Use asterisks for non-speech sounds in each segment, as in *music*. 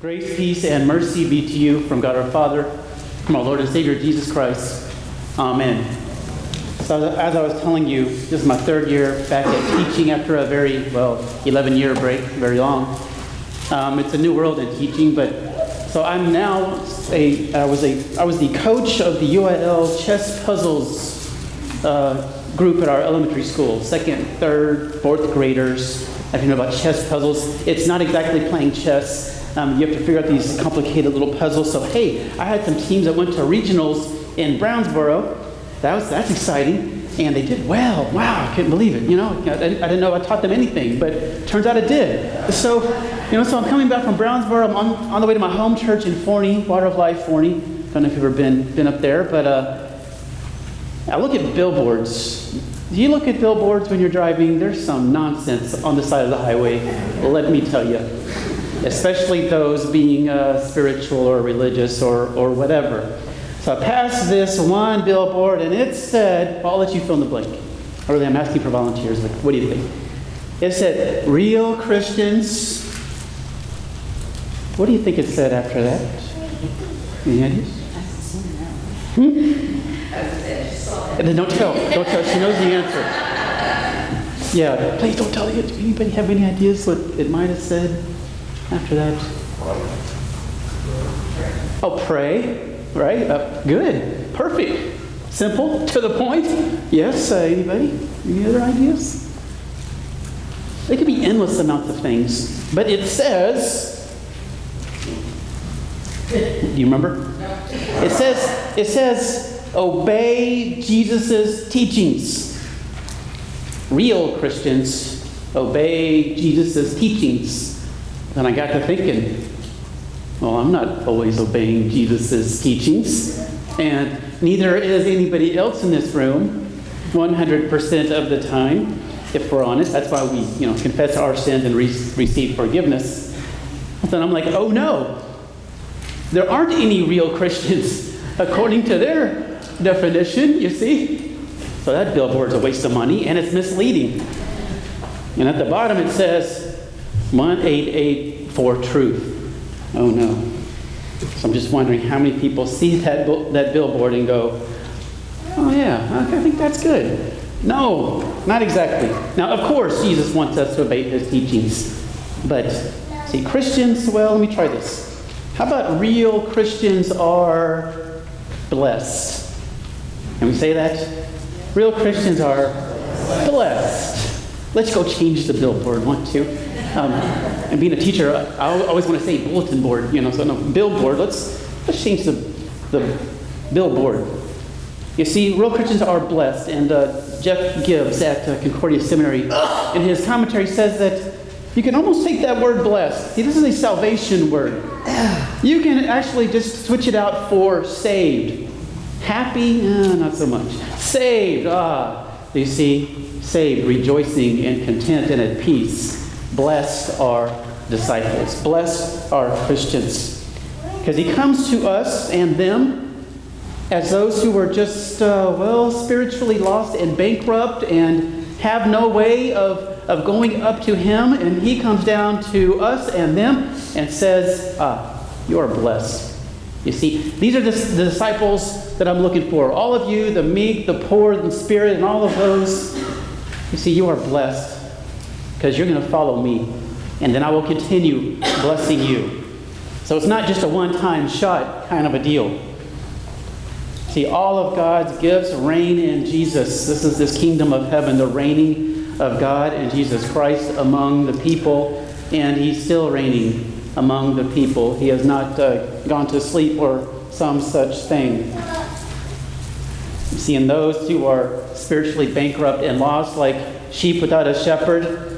Grace, peace, and mercy be to you from God our Father, from our Lord and Savior Jesus Christ. Amen. So, as I was telling you, this is my third year back at teaching after a very, well, 11 year break, very long. Um, it's a new world in teaching, but so I'm now a, I was a, I was the coach of the UIL chess puzzles uh, group at our elementary school, second, third, fourth graders. If you know about chess puzzles, it's not exactly playing chess. Um, you have to figure out these complicated little puzzles. So, hey, I had some teams that went to regionals in Brownsboro. That was, that's exciting. And they did well. Wow, I couldn't believe it. You know, I, I didn't know I taught them anything, but turns out it did. So, you know, so I'm coming back from Brownsboro. I'm on, on the way to my home church in Forney, Water of Life, Forney. I Don't know if you've ever been, been up there, but uh, I look at billboards. Do you look at billboards when you're driving? There's some nonsense on the side of the highway. Let me tell you especially those being uh, spiritual or religious or, or whatever. So I passed this one billboard and it said, I'll let you fill in the blank. Or really, I'm asking for volunteers. Like, what do you think? It said, real Christians. What do you think it said after that? Any ideas? Hmm? Then don't tell. Don't tell. She knows the answer. Yeah, please don't tell. Anybody have any ideas what it might have said? After that? Oh, pray, right? Uh, good, perfect, simple, to the point. Yes, uh, anybody? Any other ideas? There could be endless amounts of things, but it says. Do you remember? It says it says obey Jesus' teachings. Real Christians obey Jesus' teachings. And I got to thinking, well, I'm not always obeying Jesus' teachings, and neither is anybody else in this room 100% of the time, if we're honest. That's why we you know, confess our sins and re- receive forgiveness. Then I'm like, oh no, there aren't any real Christians according to their definition, you see? So that billboard's a waste of money and it's misleading. And at the bottom it says, 188 for truth. Oh no. So I'm just wondering how many people see that, that billboard and go, oh yeah, I think that's good. No, not exactly. Now, of course, Jesus wants us to obey his teachings. But, see, Christians, well, let me try this. How about real Christians are blessed? Can we say that? Real Christians are blessed. Let's go change the billboard, want to? Um, and being a teacher, I always want to say bulletin board, you know, so no, billboard. Let's, let's change the, the billboard. You see, real Christians are blessed, and uh, Jeff Gibbs at uh, Concordia Seminary, in his commentary, says that you can almost take that word blessed. See, this is a salvation word. You can actually just switch it out for saved. Happy, uh, not so much. Saved, ah, you see, saved, rejoicing and content and at peace. Blessed are disciples. Blessed are Christians. Because he comes to us and them as those who are just, uh, well, spiritually lost and bankrupt and have no way of, of going up to him. And he comes down to us and them and says, Ah, you are blessed. You see, these are the, the disciples that I'm looking for. All of you, the meek, the poor in spirit, and all of those. You see, you are blessed because you're going to follow me, and then I will continue blessing you. So it's not just a one time shot kind of a deal. See, all of God's gifts reign in Jesus. This is this kingdom of heaven, the reigning of God and Jesus Christ among the people, and He's still reigning among the people. He has not uh, gone to sleep or some such thing. See, in those who are spiritually bankrupt and lost, like sheep without a shepherd,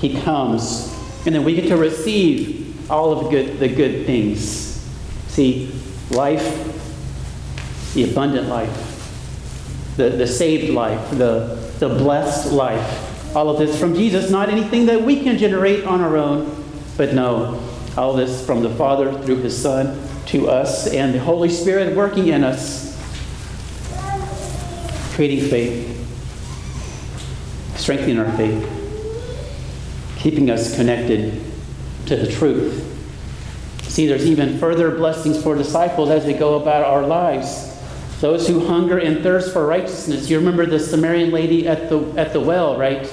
he comes. And then we get to receive all of the good, the good things. See, life, the abundant life, the, the saved life, the, the blessed life. All of this from Jesus, not anything that we can generate on our own, but no, all this from the Father through His Son to us and the Holy Spirit working in us, creating faith, strengthening our faith keeping us connected to the truth. See, there's even further blessings for disciples as we go about our lives. Those who hunger and thirst for righteousness. You remember the Samaritan lady at the, at the well, right?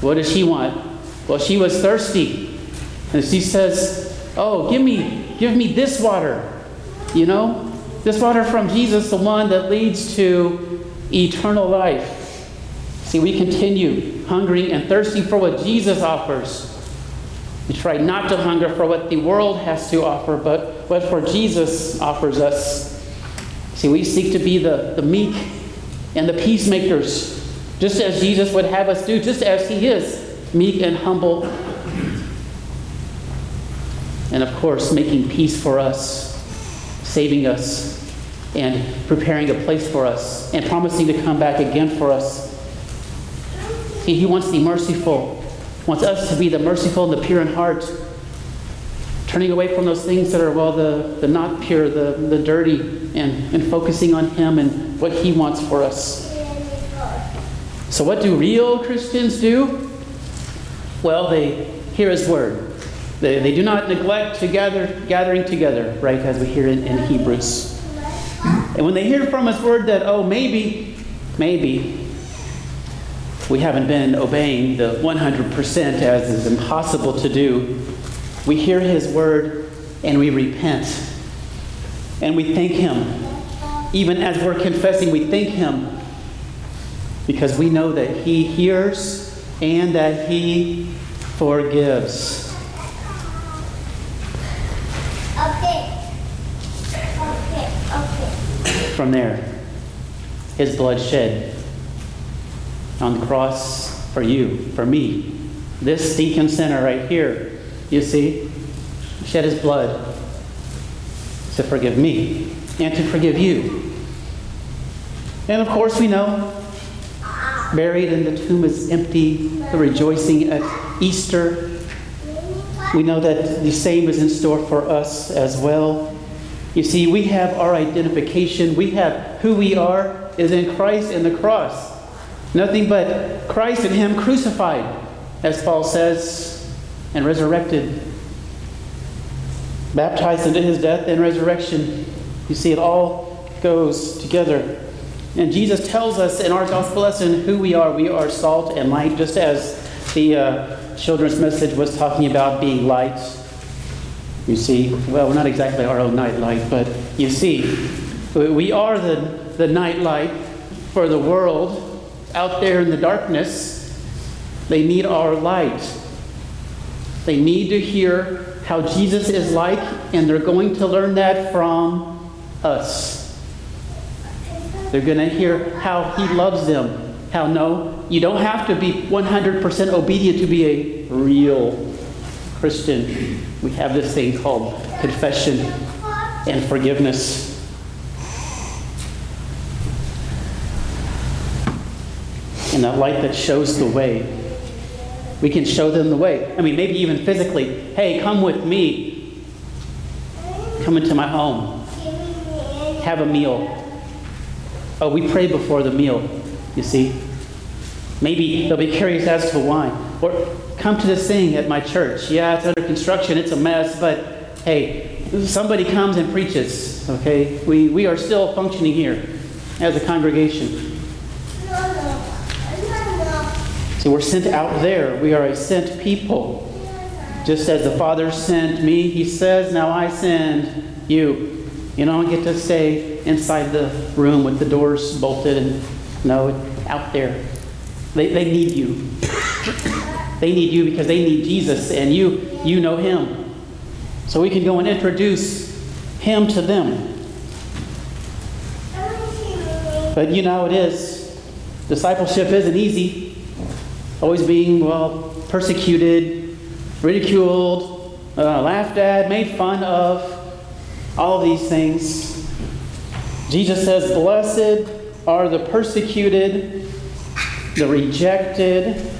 What does she want? Well, she was thirsty. And she says, Oh, give me, give me this water. You know? This water from Jesus, the one that leads to eternal life. See, we continue hungering and thirsting for what Jesus offers. We try not to hunger for what the world has to offer, but what for Jesus offers us. See, we seek to be the, the meek and the peacemakers, just as Jesus would have us do, just as He is meek and humble. And of course, making peace for us, saving us, and preparing a place for us, and promising to come back again for us. He wants to be merciful, wants us to be the merciful and the pure in heart, turning away from those things that are, well, the, the not pure, the, the dirty, and, and focusing on Him and what He wants for us. So, what do real Christians do? Well, they hear His word. They, they do not neglect to gather, gathering together, right, as we hear in, in Hebrews. And when they hear from His word that, oh, maybe, maybe, we haven't been obeying the 100% as is impossible to do, we hear His word and we repent. And we thank Him. Even as we're confessing, we thank Him because we know that He hears and that He forgives. Okay. Okay. Okay. From there, His blood shed on the cross for you, for me. This stinking sinner right here, you see, shed His blood to forgive me and to forgive you. And of course, we know buried and the tomb is empty, the rejoicing at Easter. We know that the same is in store for us as well. You see, we have our identification, we have who we are is in Christ and the cross. Nothing but Christ and Him crucified, as Paul says, and resurrected. Baptized into His death and resurrection. You see, it all goes together. And Jesus tells us in our gospel lesson who we are. We are salt and light, just as the uh, children's message was talking about being light. You see, well, we're not exactly our own night light, but you see, we are the, the night light for the world out there in the darkness. They need our light. They need to hear how Jesus is like, and they're going to learn that from us. They're going to hear how He loves them. How no, you don't have to be 100% obedient to be a real Christian. We have this thing called confession and forgiveness. And that light that shows the way. We can show them the way. I mean, maybe even physically. Hey, come with me. Come into my home. Have a meal. Oh, we pray before the meal, you see. Maybe they'll be curious as to why. Or come to this thing at my church. Yeah, it's under construction, it's a mess, but hey, somebody comes and preaches, okay? We, we are still functioning here as a congregation. So we're sent out there. We are a sent people. Just as the Father sent me, He says, Now I send you. You don't get to stay inside the room with the doors bolted and no, out there. They, they need you. *coughs* they need you because they need Jesus and you you know him. So we can go and introduce him to them. But you know it is. Discipleship isn't easy. Always being, well, persecuted, ridiculed, uh, laughed at, made fun of all of these things. Jesus says, Blessed are the persecuted, the rejected,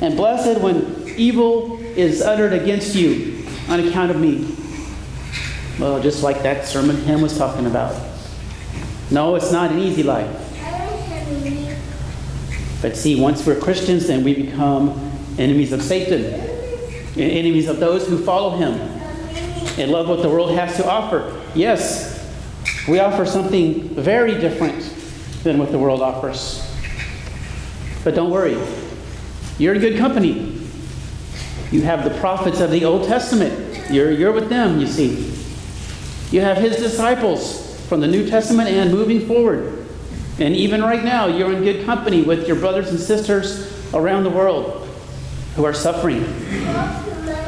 and blessed when evil is uttered against you on account of me. Well, just like that sermon hymn was talking about. No, it's not an easy life. But see, once we're Christians, then we become enemies of Satan, enemies of those who follow him. and love what the world has to offer. Yes, we offer something very different than what the world offers. But don't worry, you're in good company. You have the prophets of the Old Testament. You're, you're with them, you see. You have his disciples from the New Testament and moving forward. And even right now, you're in good company with your brothers and sisters around the world who are suffering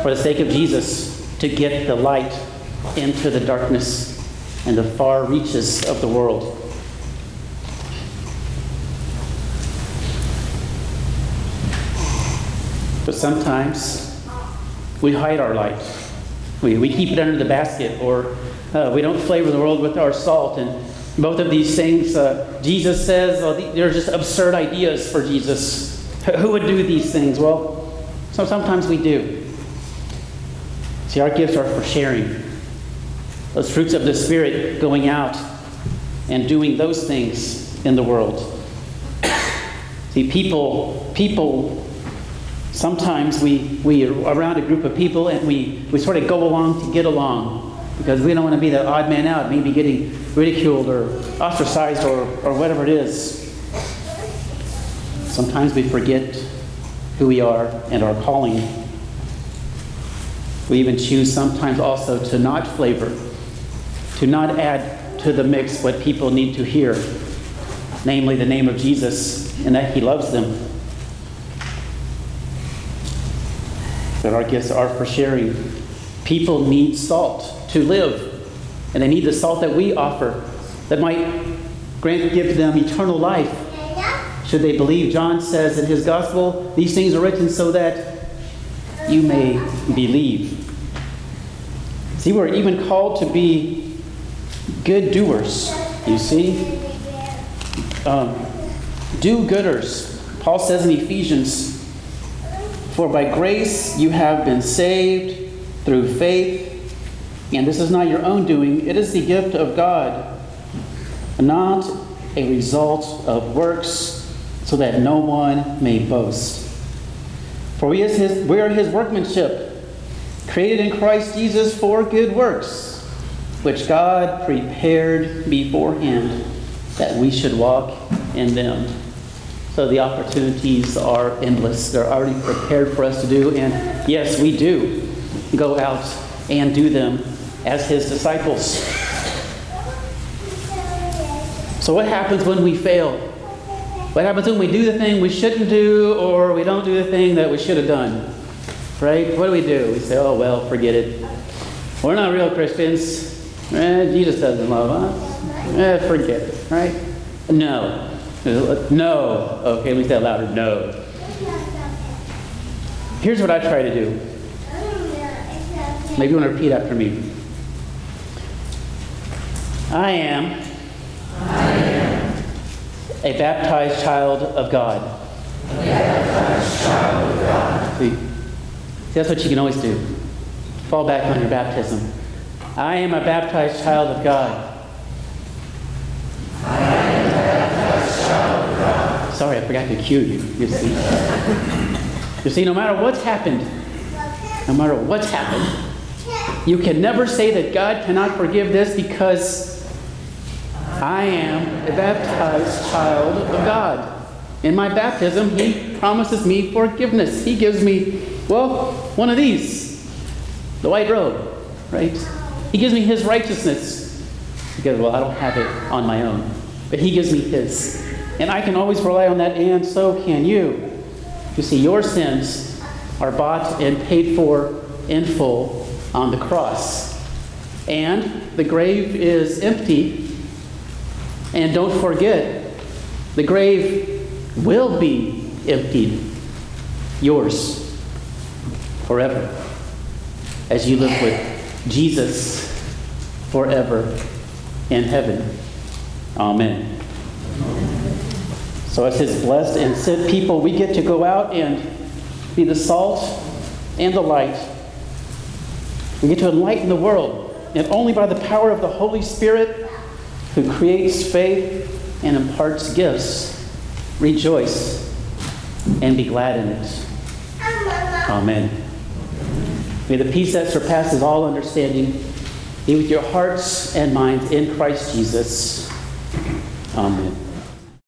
for the sake of Jesus to get the light into the darkness and the far reaches of the world. But sometimes we hide our light. We, we keep it under the basket, or uh, we don't flavor the world with our salt. And both of these things, uh, Jesus says they're just absurd ideas for Jesus. Who would do these things? Well, so sometimes we do. See, our gifts are for sharing. Those fruits of the Spirit going out and doing those things in the world. See, people, people, sometimes we, we are around a group of people and we, we sort of go along to get along because we don't want to be the odd man out, maybe getting ridiculed or ostracized or, or whatever it is. Sometimes we forget who we are and our calling. We even choose sometimes also to not flavor, to not add to the mix what people need to hear, namely the name of Jesus and that He loves them. That our gifts are for sharing. People need salt to live, and they need the salt that we offer that might grant give them eternal life should they believe, John says in his gospel, these things are written so that you may believe. See, we're even called to be good doers, you see? Um, do gooders. Paul says in Ephesians, For by grace you have been saved through faith, and this is not your own doing, it is the gift of God, not a result of works so that no one may boast. For we, is his, we are his workmanship, created in Christ Jesus for good works, which God prepared beforehand that we should walk in them. So the opportunities are endless. They're already prepared for us to do. And yes, we do go out and do them as his disciples. So, what happens when we fail? What happens when we do the thing we shouldn't do or we don't do the thing that we should have done? Right? What do we do? We say, oh, well, forget it. We're not real Christians. Eh, Jesus doesn't love us. Eh, forget it. Right? No. No. Okay, let me say it louder. No. Here's what I try to do. Maybe you want to repeat after me. I am I am a baptized child of God. Baptized child of God. See, that's what you can always do. Fall back on your baptism. I am a baptized child of God. I am a baptized child of God. Sorry, I forgot to cue you. You see, you see, no matter what's happened, no matter what's happened, you can never say that God cannot forgive this because I am a baptized child of God. In my baptism, He promises me forgiveness. He gives me, well, one of these the white robe, right? He gives me His righteousness. Because, well, I don't have it on my own, but He gives me His. And I can always rely on that, and so can you. You see, your sins are bought and paid for in full on the cross. And the grave is empty and don't forget, the grave will be emptied, yours, forever, as you live with Jesus forever in heaven. Amen. So, as His blessed and sent people, we get to go out and be the salt and the light. We get to enlighten the world, and only by the power of the Holy Spirit who creates faith and imparts gifts, rejoice and be glad in it. Amen. May the peace that surpasses all understanding be with your hearts and minds in Christ Jesus. Amen.